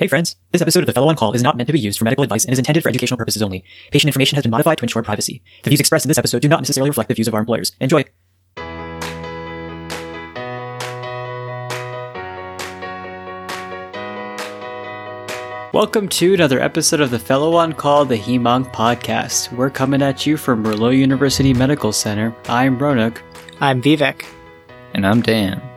Hey friends, this episode of The Fellow on Call is not meant to be used for medical advice and is intended for educational purposes only. Patient information has been modified to ensure privacy. The views expressed in this episode do not necessarily reflect the views of our employers. Enjoy! Welcome to another episode of the Fellow on Call, the HEMONC podcast. We're coming at you from Merlot University Medical Center. I'm Ronak. I'm Vivek. And I'm Dan.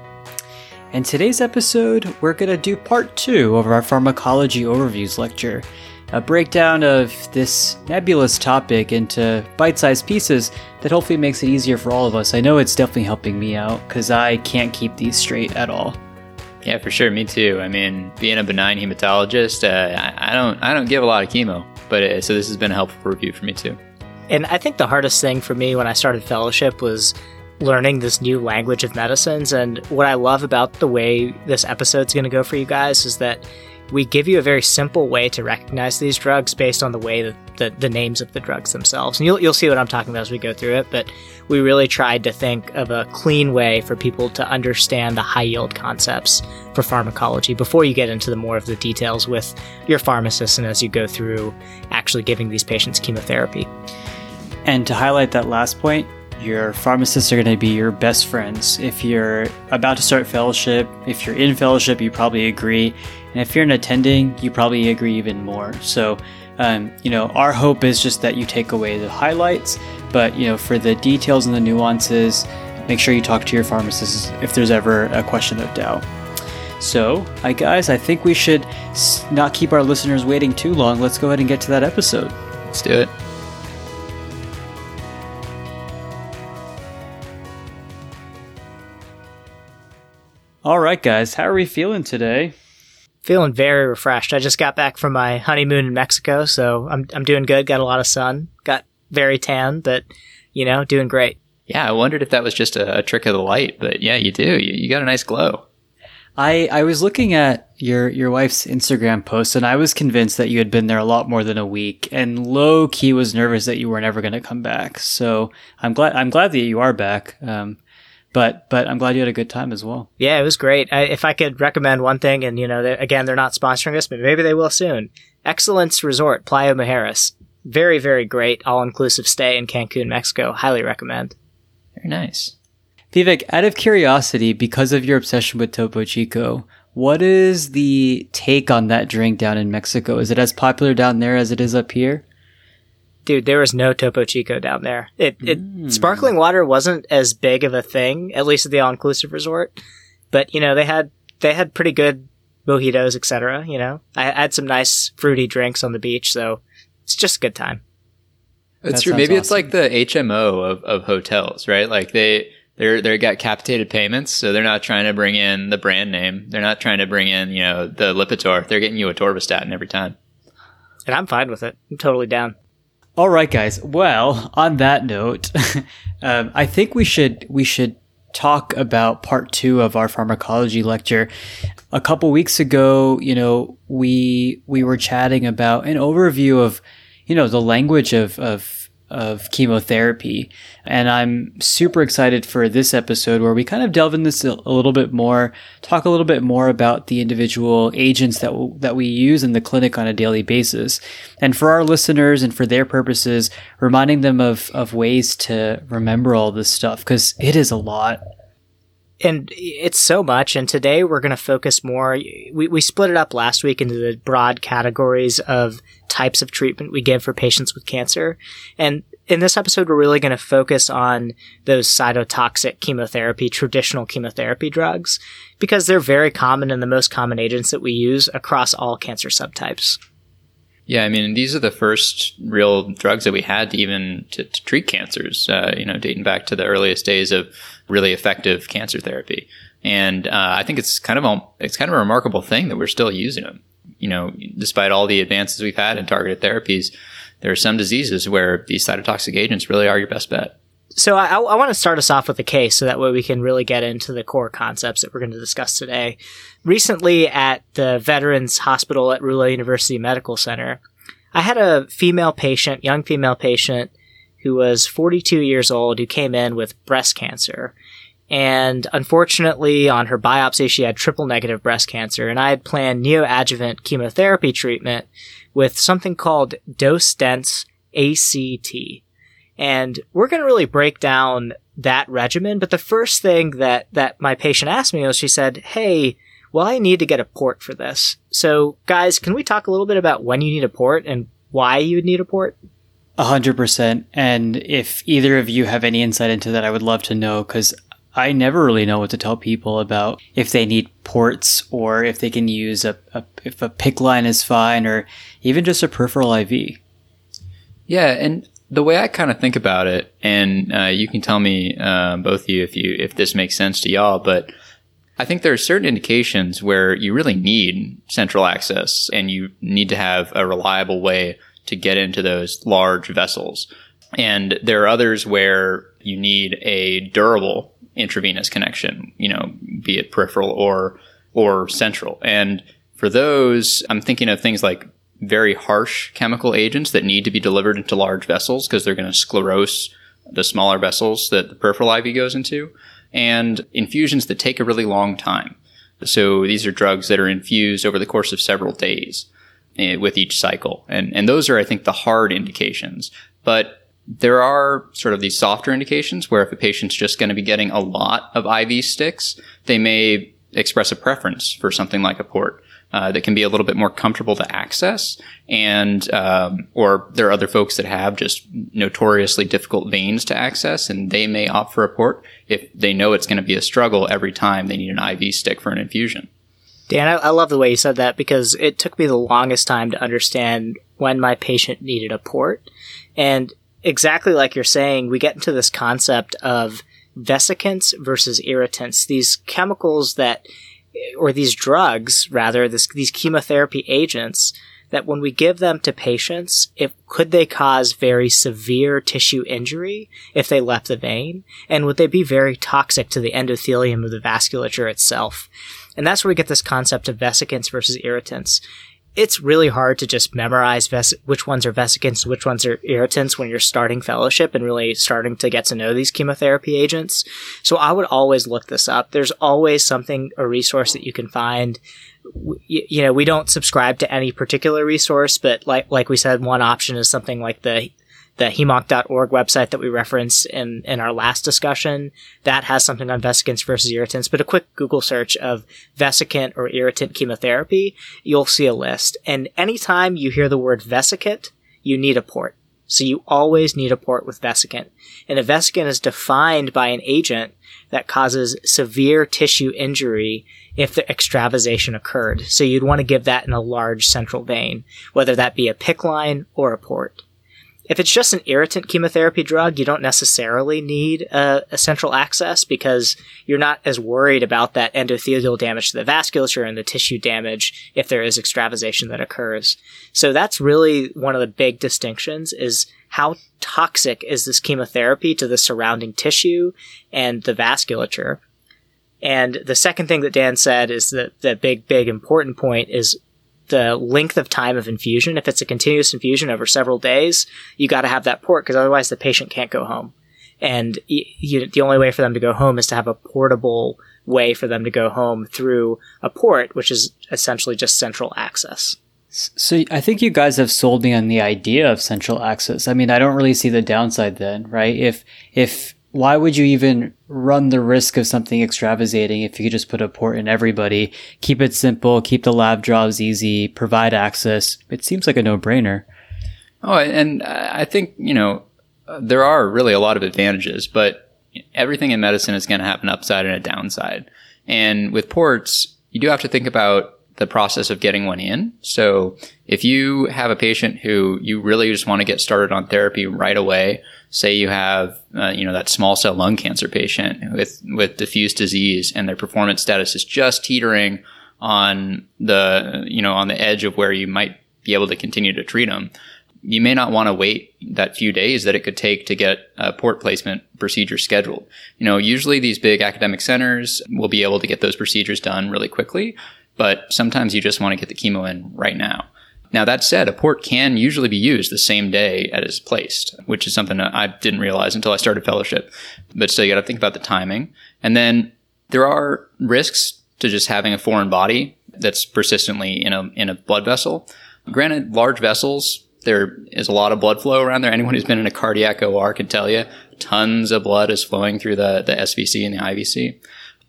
In today's episode, we're going to do part two of our pharmacology overviews lecture, a breakdown of this nebulous topic into bite sized pieces that hopefully makes it easier for all of us. I know it's definitely helping me out because I can't keep these straight at all. Yeah, for sure. Me too. I mean, being a benign hematologist, uh, I, I, don't, I don't give a lot of chemo, but it, so this has been a helpful review for me too. And I think the hardest thing for me when I started fellowship was learning this new language of medicines. And what I love about the way this episode's going to go for you guys is that we give you a very simple way to recognize these drugs based on the way that the, the names of the drugs themselves. And you'll, you'll see what I'm talking about as we go through it, but we really tried to think of a clean way for people to understand the high yield concepts for pharmacology before you get into the more of the details with your pharmacist and as you go through actually giving these patients chemotherapy. And to highlight that last point, your pharmacists are going to be your best friends. If you're about to start fellowship, if you're in fellowship, you probably agree. And if you're an attending, you probably agree even more. So, um, you know, our hope is just that you take away the highlights, but, you know, for the details and the nuances, make sure you talk to your pharmacist if there's ever a question of doubt. So, I guys, I think we should not keep our listeners waiting too long. Let's go ahead and get to that episode. Let's do it. All right, guys, how are we feeling today? Feeling very refreshed. I just got back from my honeymoon in Mexico, so I'm I'm doing good. Got a lot of sun. Got very tan, but you know, doing great. Yeah, I wondered if that was just a, a trick of the light, but yeah, you do. You, you got a nice glow. I, I was looking at your your wife's Instagram post and I was convinced that you had been there a lot more than a week and low key was nervous that you were never going to come back. So I'm glad I'm glad that you are back. Um, but but I'm glad you had a good time as well. Yeah, it was great. I, if I could recommend one thing, and you know, they, again, they're not sponsoring us, but maybe they will soon. Excellence Resort, Playa Mujeres, very very great all inclusive stay in Cancun, Mexico. Highly recommend. Very nice. Vivek, out of curiosity, because of your obsession with Topo Chico, what is the take on that drink down in Mexico? Is it as popular down there as it is up here? Dude, there was no Topo Chico down there. It, it mm. sparkling water wasn't as big of a thing, at least at the all inclusive resort. But you know, they had they had pretty good mojitos, etc. You know, I, I had some nice fruity drinks on the beach, so it's just a good time. It's true. Maybe awesome. it's like the HMO of, of hotels, right? Like they they're they got capitated payments, so they're not trying to bring in the brand name. They're not trying to bring in you know the Lipitor. They're getting you atorvastatin every time. And I'm fine with it. I'm totally down. All right, guys. Well, on that note, um, I think we should we should talk about part two of our pharmacology lecture. A couple weeks ago, you know, we we were chatting about an overview of, you know, the language of of of chemotherapy. And I'm super excited for this episode where we kind of delve in this a, little bit more, talk a little bit more about the individual agents that, w- that we use in the clinic on a daily basis. And for our listeners and for their purposes, reminding them of, of ways to remember all this stuff because it is a lot and it's so much. And today we're going to focus more. We, we split it up last week into the broad categories of types of treatment we give for patients with cancer. And in this episode, we're really going to focus on those cytotoxic chemotherapy, traditional chemotherapy drugs, because they're very common and the most common agents that we use across all cancer subtypes. Yeah, I mean, these are the first real drugs that we had to even to, to treat cancers. Uh, you know, dating back to the earliest days of really effective cancer therapy, and uh, I think it's kind of a, it's kind of a remarkable thing that we're still using them you know, despite all the advances we've had in targeted therapies, there are some diseases where these cytotoxic agents really are your best bet. So I, I want to start us off with a case so that way we can really get into the core concepts that we're going to discuss today. Recently at the Veterans Hospital at Rula University Medical Center, I had a female patient, young female patient, who was 42 years old, who came in with breast cancer. And unfortunately, on her biopsy, she had triple negative breast cancer. And I had planned neoadjuvant chemotherapy treatment with something called dose dense ACT. And we're going to really break down that regimen. But the first thing that, that my patient asked me was she said, Hey, well, I need to get a port for this. So guys, can we talk a little bit about when you need a port and why you would need a port? A hundred percent. And if either of you have any insight into that, I would love to know because I never really know what to tell people about if they need ports or if they can use a, a if a PICC line is fine or even just a peripheral IV. Yeah, and the way I kind of think about it, and uh, you can tell me uh, both of you if you if this makes sense to y'all, but I think there are certain indications where you really need central access and you need to have a reliable way to get into those large vessels. And there are others where you need a durable intravenous connection, you know, be it peripheral or or central. And for those, I'm thinking of things like very harsh chemical agents that need to be delivered into large vessels because they're going to sclerose the smaller vessels that the peripheral IV goes into, and infusions that take a really long time. So these are drugs that are infused over the course of several days with each cycle. And, and those are, I think, the hard indications. But there are sort of these softer indications where if a patient's just going to be getting a lot of IV sticks, they may express a preference for something like a port. Uh, that can be a little bit more comfortable to access, and um, or there are other folks that have just notoriously difficult veins to access, and they may opt for a port if they know it's going to be a struggle every time they need an IV stick for an infusion. Dan, I, I love the way you said that because it took me the longest time to understand when my patient needed a port, and exactly like you're saying, we get into this concept of vesicants versus irritants, these chemicals that, or these drugs, rather, this, these chemotherapy agents that when we give them to patients, if could they cause very severe tissue injury if they left the vein? And would they be very toxic to the endothelium of the vasculature itself? And that's where we get this concept of vesicants versus irritants it's really hard to just memorize ves- which ones are vesicants, which ones are irritants when you're starting fellowship and really starting to get to know these chemotherapy agents. So I would always look this up. There's always something, a resource that you can find. You, know, we don't subscribe to any particular resource, but like, like we said, one option is something like the the hemonc.org website that we referenced in, in our last discussion, that has something on vesicants versus irritants. But a quick Google search of vesicant or irritant chemotherapy, you'll see a list. And anytime you hear the word vesicant, you need a port. So you always need a port with vesicant. And a vesicant is defined by an agent that causes severe tissue injury if the extravasation occurred. So you'd want to give that in a large central vein, whether that be a PICC line or a port. If it's just an irritant chemotherapy drug, you don't necessarily need a, a, central access because you're not as worried about that endothelial damage to the vasculature and the tissue damage if there is extravasation that occurs. So that's really one of the big distinctions is how toxic is this chemotherapy to the surrounding tissue and the vasculature. And the second thing that Dan said is that the big, big important point is the length of time of infusion. If it's a continuous infusion over several days, you got to have that port because otherwise the patient can't go home. And you, the only way for them to go home is to have a portable way for them to go home through a port, which is essentially just central access. So I think you guys have sold me on the idea of central access. I mean, I don't really see the downside then, right? If if why would you even run the risk of something extravasating if you could just put a port in everybody, keep it simple, keep the lab jobs easy, provide access? It seems like a no brainer. Oh, and I think, you know, there are really a lot of advantages, but everything in medicine is going to have an upside and a downside. And with ports, you do have to think about the process of getting one in. So if you have a patient who you really just want to get started on therapy right away, say you have uh, you know that small cell lung cancer patient with with diffuse disease and their performance status is just teetering on the you know on the edge of where you might be able to continue to treat them you may not want to wait that few days that it could take to get a port placement procedure scheduled you know usually these big academic centers will be able to get those procedures done really quickly but sometimes you just want to get the chemo in right now now, that said, a port can usually be used the same day it is placed, which is something I didn't realize until I started fellowship. But still, you got to think about the timing. And then there are risks to just having a foreign body that's persistently in a in a blood vessel. Granted, large vessels, there is a lot of blood flow around there. Anyone who's been in a cardiac OR can tell you tons of blood is flowing through the, the SVC and the IVC.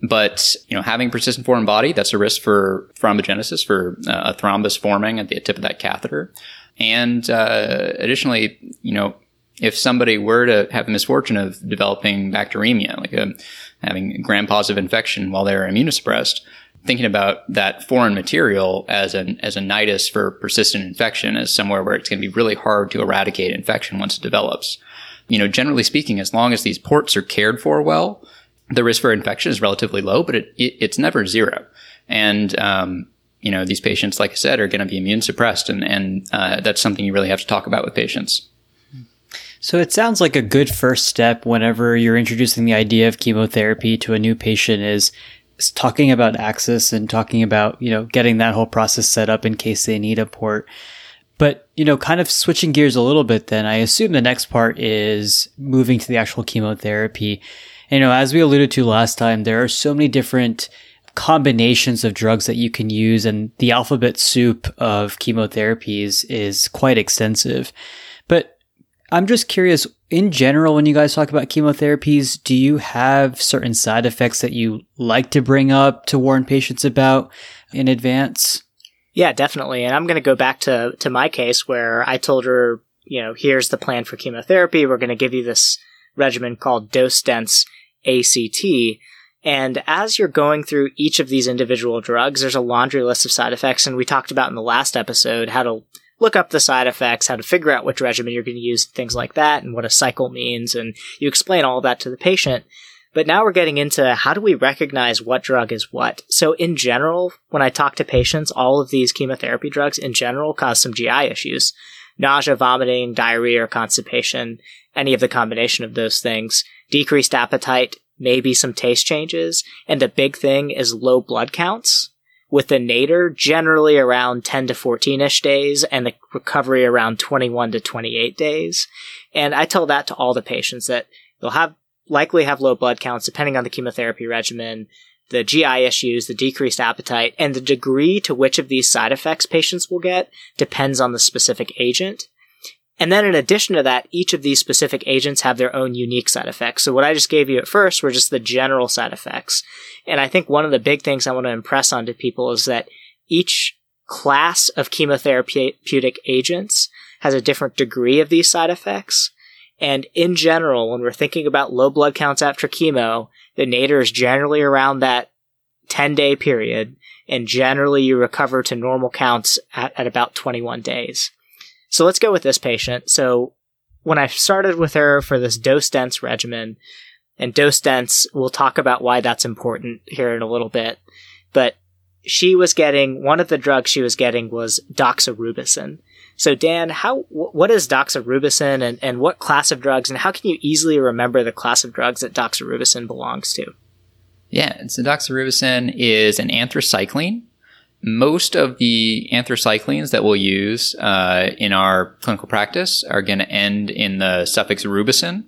But, you know, having persistent foreign body, that's a risk for thrombogenesis, for uh, a thrombus forming at the tip of that catheter. And uh, additionally, you know, if somebody were to have the misfortune of developing bacteremia, like a, having gram-positive infection while they're immunosuppressed, thinking about that foreign material as an as a nidus for persistent infection as somewhere where it's going to be really hard to eradicate infection once it develops. You know, generally speaking, as long as these ports are cared for well, the risk for infection is relatively low, but it, it it's never zero. And um, you know, these patients, like I said, are going to be immune suppressed, and and uh, that's something you really have to talk about with patients. So it sounds like a good first step whenever you're introducing the idea of chemotherapy to a new patient is talking about access and talking about, you know, getting that whole process set up in case they need a port. But, you know, kind of switching gears a little bit, then I assume the next part is moving to the actual chemotherapy. You know, as we alluded to last time, there are so many different combinations of drugs that you can use, and the alphabet soup of chemotherapies is quite extensive. But I'm just curious, in general, when you guys talk about chemotherapies, do you have certain side effects that you like to bring up to warn patients about in advance? Yeah, definitely. And I'm going to go back to, to my case where I told her, you know, here's the plan for chemotherapy. We're going to give you this regimen called dose dense ACT. And as you're going through each of these individual drugs, there's a laundry list of side effects. And we talked about in the last episode how to look up the side effects, how to figure out which regimen you're going to use, things like that, and what a cycle means. And you explain all that to the patient. But now we're getting into how do we recognize what drug is what? So in general, when I talk to patients, all of these chemotherapy drugs in general cause some GI issues. Nausea, vomiting, diarrhea, or constipation, any of the combination of those things. Decreased appetite, maybe some taste changes. And the big thing is low blood counts with the nadir generally around 10 to 14 ish days and the recovery around 21 to 28 days. And I tell that to all the patients that they'll have likely have low blood counts depending on the chemotherapy regimen, the GI issues, the decreased appetite, and the degree to which of these side effects patients will get depends on the specific agent. And then in addition to that, each of these specific agents have their own unique side effects. So what I just gave you at first were just the general side effects. And I think one of the big things I want to impress onto people is that each class of chemotherapeutic agents has a different degree of these side effects. And in general, when we're thinking about low blood counts after chemo, the nadir is generally around that 10 day period. And generally you recover to normal counts at, at about 21 days. So let's go with this patient. So when I started with her for this dose dense regimen, and dose dense, we'll talk about why that's important here in a little bit. But she was getting one of the drugs she was getting was doxorubicin. So Dan, how what is doxorubicin and, and what class of drugs and how can you easily remember the class of drugs that doxorubicin belongs to? Yeah, so doxorubicin is an anthracycline most of the anthracyclines that we'll use uh, in our clinical practice are going to end in the suffix rubicin.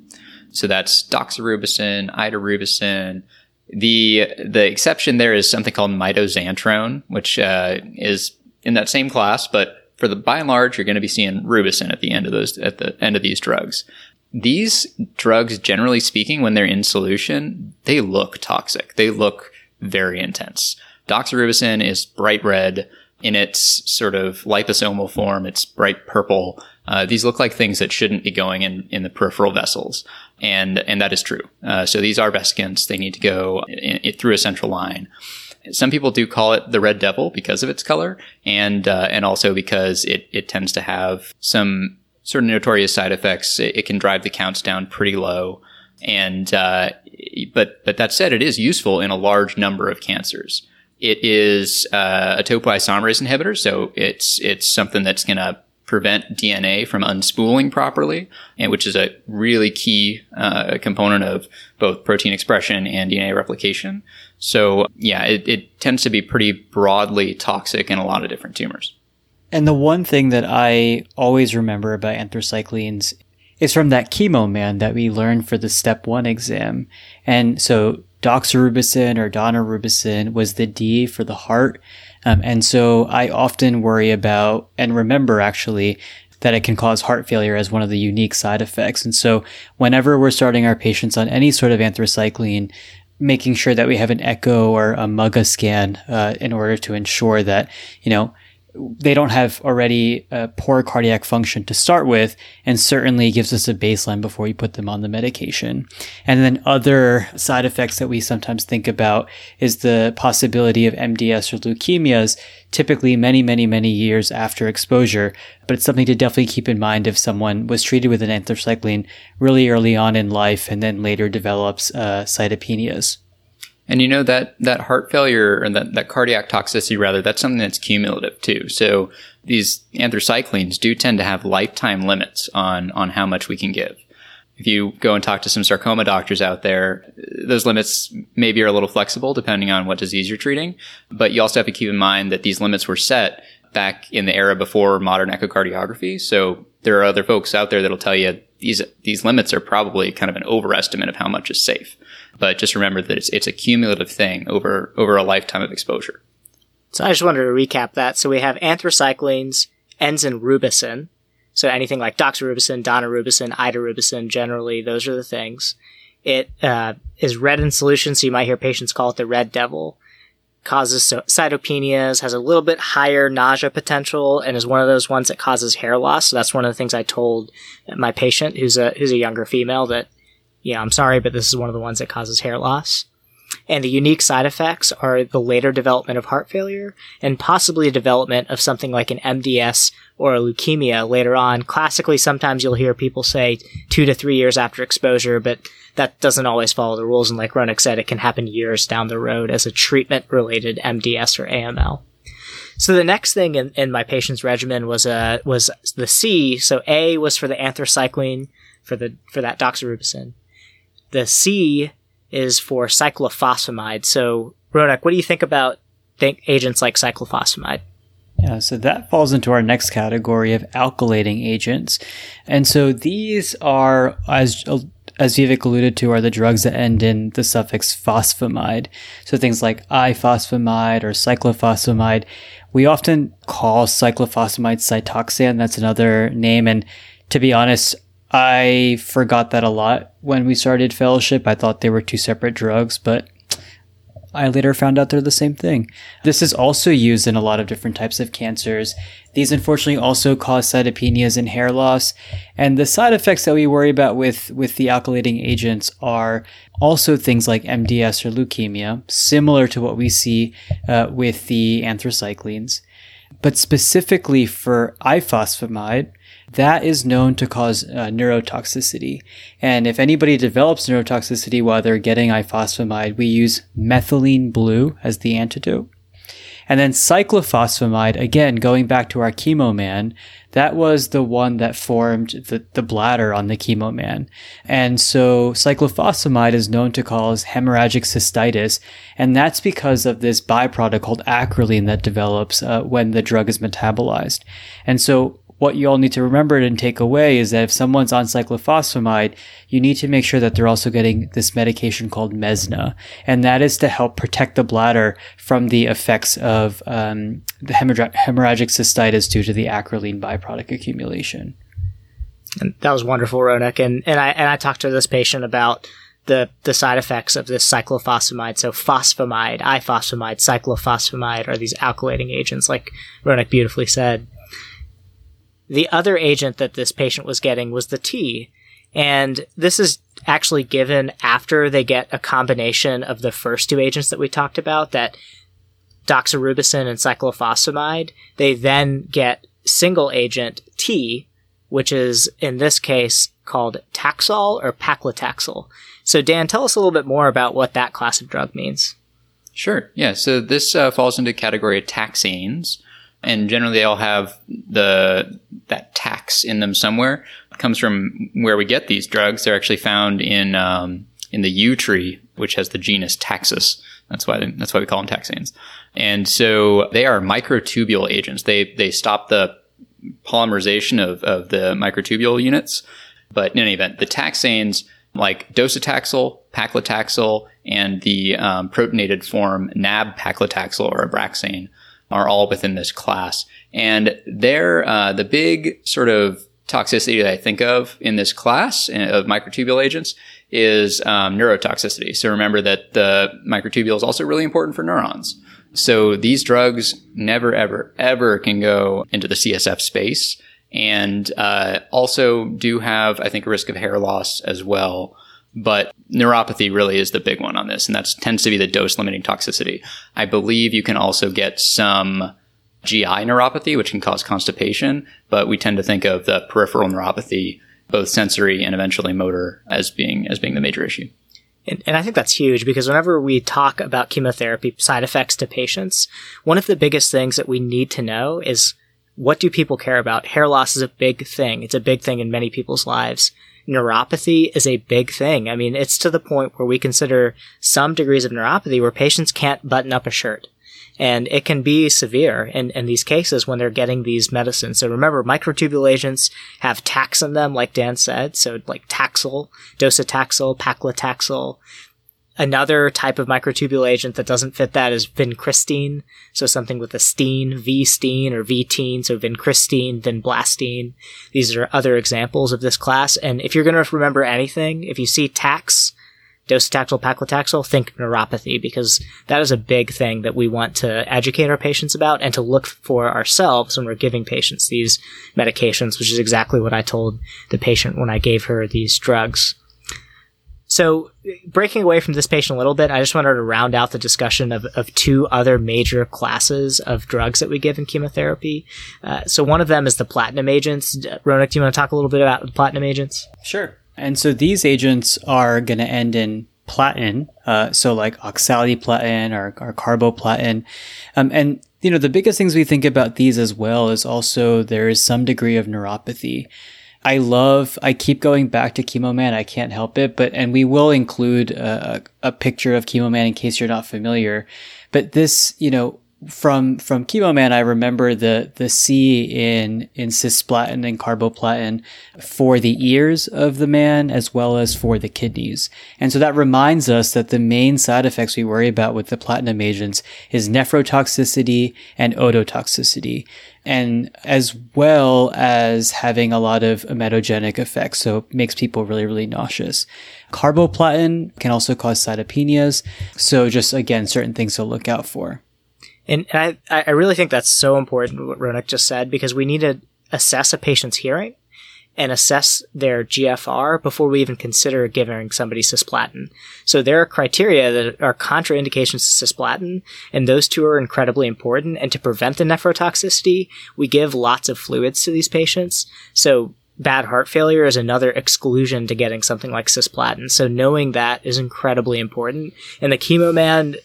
So that's doxorubicin, idarubicin. The the exception there is something called mitoxantrone, which uh, is in that same class, but for the by and large, you're going to be seeing rubicin at the end of those at the end of these drugs. These drugs, generally speaking, when they're in solution, they look toxic. They look very intense. Doxorubicin is bright red in its sort of liposomal form. It's bright purple. Uh, these look like things that shouldn't be going in, in the peripheral vessels. And, and that is true. Uh, so these are vesicants. They need to go in, in, through a central line. Some people do call it the red devil because of its color and, uh, and also because it, it tends to have some sort of notorious side effects. It, it can drive the counts down pretty low. And, uh, but, but that said, it is useful in a large number of cancers. It is uh, a topoisomerase inhibitor, so it's it's something that's going to prevent DNA from unspooling properly, and which is a really key uh, component of both protein expression and DNA replication. So yeah, it, it tends to be pretty broadly toxic in a lot of different tumors. And the one thing that I always remember about anthracyclines is from that chemo man that we learned for the step one exam. And so doxorubicin or daunorubicin was the D for the heart. Um, and so I often worry about and remember actually that it can cause heart failure as one of the unique side effects. And so whenever we're starting our patients on any sort of anthracycline, making sure that we have an echo or a MUGA scan uh, in order to ensure that, you know, they don't have already a poor cardiac function to start with, and certainly gives us a baseline before we put them on the medication. And then other side effects that we sometimes think about is the possibility of MDS or leukemias, typically many, many, many years after exposure. But it's something to definitely keep in mind if someone was treated with an anthracycline really early on in life and then later develops uh, cytopenias. And you know that that heart failure or that, that cardiac toxicity rather, that's something that's cumulative too. So these anthracyclines do tend to have lifetime limits on on how much we can give. If you go and talk to some sarcoma doctors out there, those limits maybe are a little flexible depending on what disease you're treating. But you also have to keep in mind that these limits were set back in the era before modern echocardiography. So there are other folks out there that'll tell you these these limits are probably kind of an overestimate of how much is safe. But just remember that it's, it's a cumulative thing over, over a lifetime of exposure. So I just wanted to recap that. So we have anthracyclines, ends in rubicin. So anything like doxorubicin, daunorubicin, idarubicin, generally, those are the things. It uh, is red in solution, so you might hear patients call it the red devil. Causes cytopenias, has a little bit higher nausea potential, and is one of those ones that causes hair loss. So that's one of the things I told my patient, who's a who's a younger female, that yeah, I'm sorry, but this is one of the ones that causes hair loss. And the unique side effects are the later development of heart failure and possibly a development of something like an MDS or a leukemia later on. Classically, sometimes you'll hear people say two to three years after exposure, but that doesn't always follow the rules. And like Ronak said, it can happen years down the road as a treatment related MDS or AML. So the next thing in, in my patient's regimen was uh, was the C. So A was for the anthracycline for the for that doxorubicin. The C is for cyclophosphamide. So, Ronak, what do you think about agents like cyclophosphamide? Yeah, so that falls into our next category of alkylating agents. And so these are, as as Vivek alluded to, are the drugs that end in the suffix phosphamide. So things like ifosfamide or cyclophosphamide. We often call cyclophosphamide cytoxan. That's another name. And to be honest, I forgot that a lot when we started fellowship. I thought they were two separate drugs, but I later found out they're the same thing. This is also used in a lot of different types of cancers. These unfortunately also cause cytopenias and hair loss. And the side effects that we worry about with, with the alkylating agents are also things like MDS or leukemia, similar to what we see uh, with the anthracyclines. But specifically for ifosfamide, that is known to cause uh, neurotoxicity. And if anybody develops neurotoxicity while they're getting ifosfamide, we use methylene blue as the antidote. And then cyclophosphamide, again, going back to our chemo man, that was the one that formed the, the bladder on the chemo man. And so cyclophosphamide is known to cause hemorrhagic cystitis. And that's because of this byproduct called acrolein that develops uh, when the drug is metabolized. And so what you all need to remember and take away is that if someone's on cyclophosphamide, you need to make sure that they're also getting this medication called Mesna, and that is to help protect the bladder from the effects of um, the hemorrhagic cystitis due to the acrolein byproduct accumulation. And that was wonderful, Ronak. And and I and I talked to this patient about the the side effects of this cyclophosphamide. So phosphamide, ifosfamide, cyclophosphamide are these alkylating agents, like Ronak beautifully said. The other agent that this patient was getting was the T. And this is actually given after they get a combination of the first two agents that we talked about, that doxorubicin and cyclophosphamide. They then get single agent T, which is in this case called Taxol or paclitaxel. So Dan, tell us a little bit more about what that class of drug means. Sure. Yeah. So this uh, falls into category of taxanes and generally they all have the that tax in them somewhere. It comes from where we get these drugs. They're actually found in um, in the yew tree, which has the genus Taxus. That's why that's why we call them taxanes. And so they are microtubule agents. They they stop the polymerization of, of the microtubule units. But in any event, the taxanes like docetaxel, paclitaxel, and the um, protonated form nab-paclitaxel or Abraxane are all within this class. And they're uh, the big sort of toxicity that I think of in this class uh, of microtubule agents is um, neurotoxicity. So remember that the microtubule is also really important for neurons. So these drugs never, ever, ever can go into the CSF space and uh, also do have, I think, a risk of hair loss as well. But neuropathy really is the big one on this, and that tends to be the dose limiting toxicity. I believe you can also get some GI neuropathy, which can cause constipation, but we tend to think of the peripheral neuropathy, both sensory and eventually motor, as being as being the major issue. And, and, I think that's huge because whenever we talk about chemotherapy side effects to patients, one of the biggest things that we need to know is what do people care about? Hair loss is a big thing. It's a big thing in many people's lives. Neuropathy is a big thing. I mean, it's to the point where we consider some degrees of neuropathy where patients can't button up a shirt. And it can be severe in, in these cases when they're getting these medicines. So remember, microtubule agents have tax in them, like Dan said. So like Taxol, docetaxel, paclitaxel, Another type of microtubule agent that doesn't fit that is vincristine. So something with a steen, V-steen or V-teen. So vincristine, vinblastine. These are other examples of this class. And if you're going to remember anything, if you see tax, docetaxel, paclitaxel, think neuropathy because that is a big thing that we want to educate our patients about and to look for ourselves when we're giving patients these medications, which is exactly what I told the patient when I gave her these drugs. So, breaking away from this patient a little bit, I just wanted to round out the discussion of, of two other major classes of drugs that we give in chemotherapy. Uh, so, one of them is the platinum agents. Ronak, do you want to talk a little bit about the platinum agents? Sure. And so these agents are going to end in platin, uh, so like oxaliplatin or, or carboplatin. Um, and, you know, the biggest things we think about these as well is also there is some degree of neuropathy. I love, I keep going back to Chemo Man. I can't help it, but, and we will include a, a picture of Chemo Man in case you're not familiar. But this, you know, from from Chemo Man, I remember the the C in in cisplatin and carboplatin for the ears of the man as well as for the kidneys, and so that reminds us that the main side effects we worry about with the platinum agents is nephrotoxicity and ototoxicity, and as well as having a lot of emetogenic effects, so it makes people really really nauseous. Carboplatin can also cause cytopenias, so just again certain things to look out for. And, I, I really think that's so important what Ronak just said because we need to assess a patient's hearing and assess their GFR before we even consider giving somebody cisplatin. So there are criteria that are contraindications to cisplatin, and those two are incredibly important. And to prevent the nephrotoxicity, we give lots of fluids to these patients. So bad heart failure is another exclusion to getting something like cisplatin. So knowing that is incredibly important. And the chemo man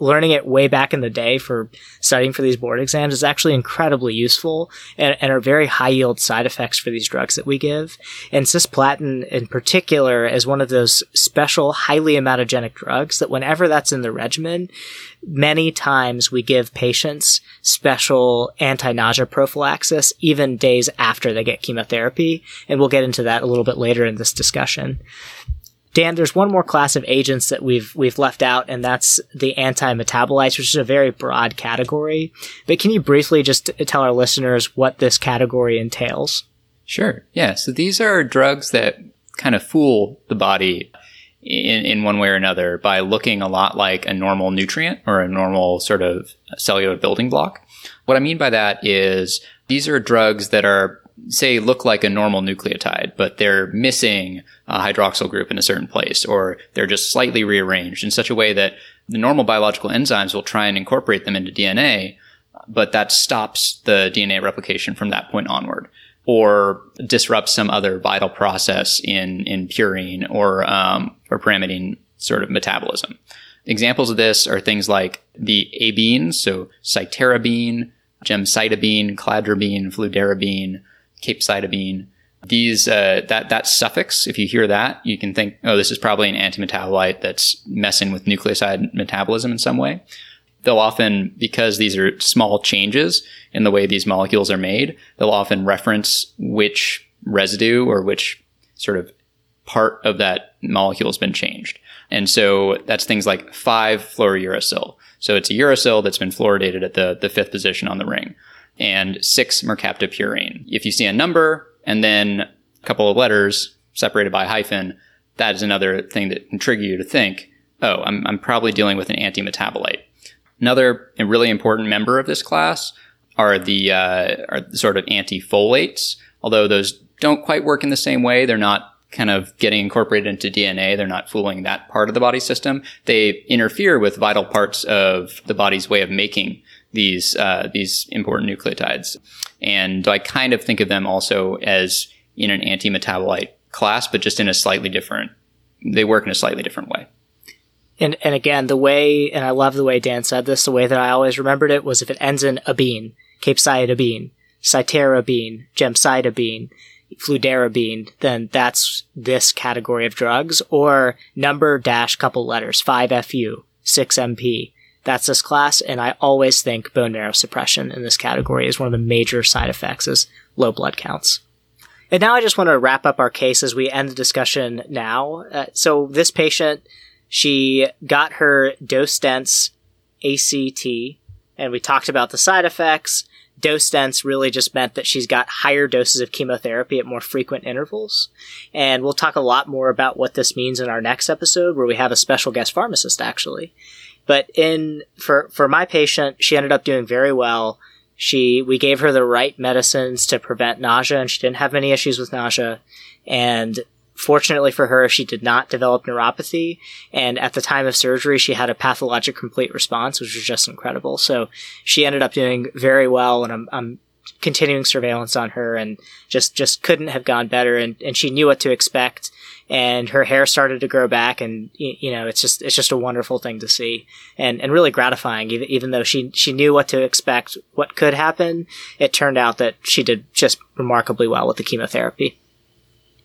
learning it way back in the day for studying for these board exams is actually incredibly useful and, and, are very high yield side effects for these drugs that we give. And cisplatin in particular is one of those special, highly emetogenic drugs that whenever that's in the regimen, many times we give patients special anti-nausea prophylaxis even days after they get chemotherapy. And we'll get into that a little bit later in this discussion. Dan, there's one more class of agents that we've we've left out, and that's the anti-metabolites, which is a very broad category. But can you briefly just tell our listeners what this category entails? Sure. Yeah. So these are drugs that kind of fool the body in, in one way or another by looking a lot like a normal nutrient or a normal sort of cellular building block. What I mean by that is these are drugs that are say look like a normal nucleotide, but they're missing a hydroxyl group in a certain place, or they're just slightly rearranged in such a way that the normal biological enzymes will try and incorporate them into DNA, but that stops the DNA replication from that point onward, or disrupts some other vital process in in purine or um, or pyrimidine sort of metabolism. Examples of this are things like the abines, so cytarabine, gemcitabine, cladribine, fludarabine, capecitabine. These uh, that that suffix, if you hear that, you can think, oh, this is probably an antimetabolite that's messing with nucleoside metabolism in some way. They'll often, because these are small changes in the way these molecules are made, they'll often reference which residue or which sort of part of that molecule's been changed. And so that's things like 5-fluorouracil. So it's a uracil that's been fluoridated at the, the fifth position on the ring. And 6 mercaptopurine. If you see a number and then a couple of letters separated by a hyphen, that is another thing that can trigger you to think, oh, I'm, I'm probably dealing with an antimetabolite. Another really important member of this class are the uh, are sort of antifolates, although those don't quite work in the same way. They're not kind of getting incorporated into DNA. They're not fooling that part of the body system. They interfere with vital parts of the body's way of making these uh, these important nucleotides. And I kind of think of them also as in an anti-metabolite class, but just in a slightly different. They work in a slightly different way. And and again, the way and I love the way Dan said this. The way that I always remembered it was if it ends in abine, capecitabine, cytarabine, gemcitabine, fludarabine, then that's this category of drugs. Or number dash couple letters, five FU, six MP. That's this class, and I always think bone marrow suppression in this category is one of the major side effects is low blood counts. And now I just want to wrap up our case as we end the discussion now. Uh, so this patient she got her dose dense ACT, and we talked about the side effects. Dose dense really just meant that she's got higher doses of chemotherapy at more frequent intervals. And we'll talk a lot more about what this means in our next episode, where we have a special guest pharmacist actually. But in for for my patient, she ended up doing very well. She we gave her the right medicines to prevent nausea, and she didn't have any issues with nausea. And Fortunately for her, she did not develop neuropathy, and at the time of surgery, she had a pathologic complete response, which was just incredible. So she ended up doing very well, and I'm, I'm continuing surveillance on her, and just just couldn't have gone better. And, and she knew what to expect, and her hair started to grow back, and you know, it's just it's just a wonderful thing to see, and and really gratifying. Even even though she she knew what to expect, what could happen, it turned out that she did just remarkably well with the chemotherapy.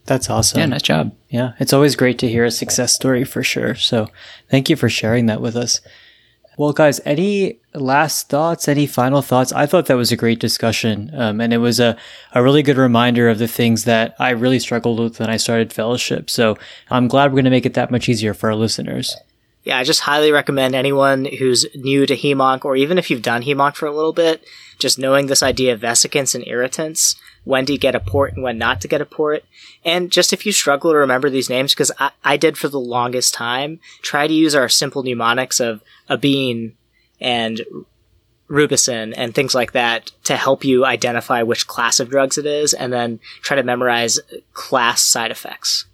That's awesome. Yeah, nice job. Yeah, it's always great to hear a success story for sure. So thank you for sharing that with us. Well, guys, any last thoughts, any final thoughts? I thought that was a great discussion. Um, and it was a, a really good reminder of the things that I really struggled with when I started fellowship. So I'm glad we're going to make it that much easier for our listeners. Yeah, I just highly recommend anyone who's new to HEMONC, or even if you've done HEMONC for a little bit, just knowing this idea of vesicants and irritants when to get a port and when not to get a port. And just if you struggle to remember these names, because I, I did for the longest time, try to use our simple mnemonics of a bean and rubicin and things like that to help you identify which class of drugs it is and then try to memorize class side effects.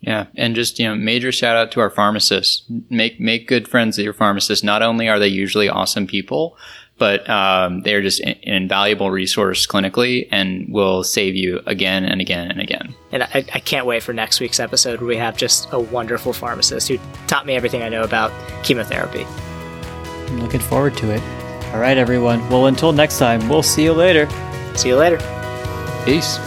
Yeah, and just you know, major shout out to our pharmacists. Make make good friends with your pharmacists. Not only are they usually awesome people, but um, they're just an invaluable resource clinically and will save you again and again and again. And I, I, can't wait for next week's episode where we have just a wonderful pharmacist who taught me everything I know about chemotherapy. I'm looking forward to it. All right, everyone. Well, until next time, we'll see you later. See you later. Peace.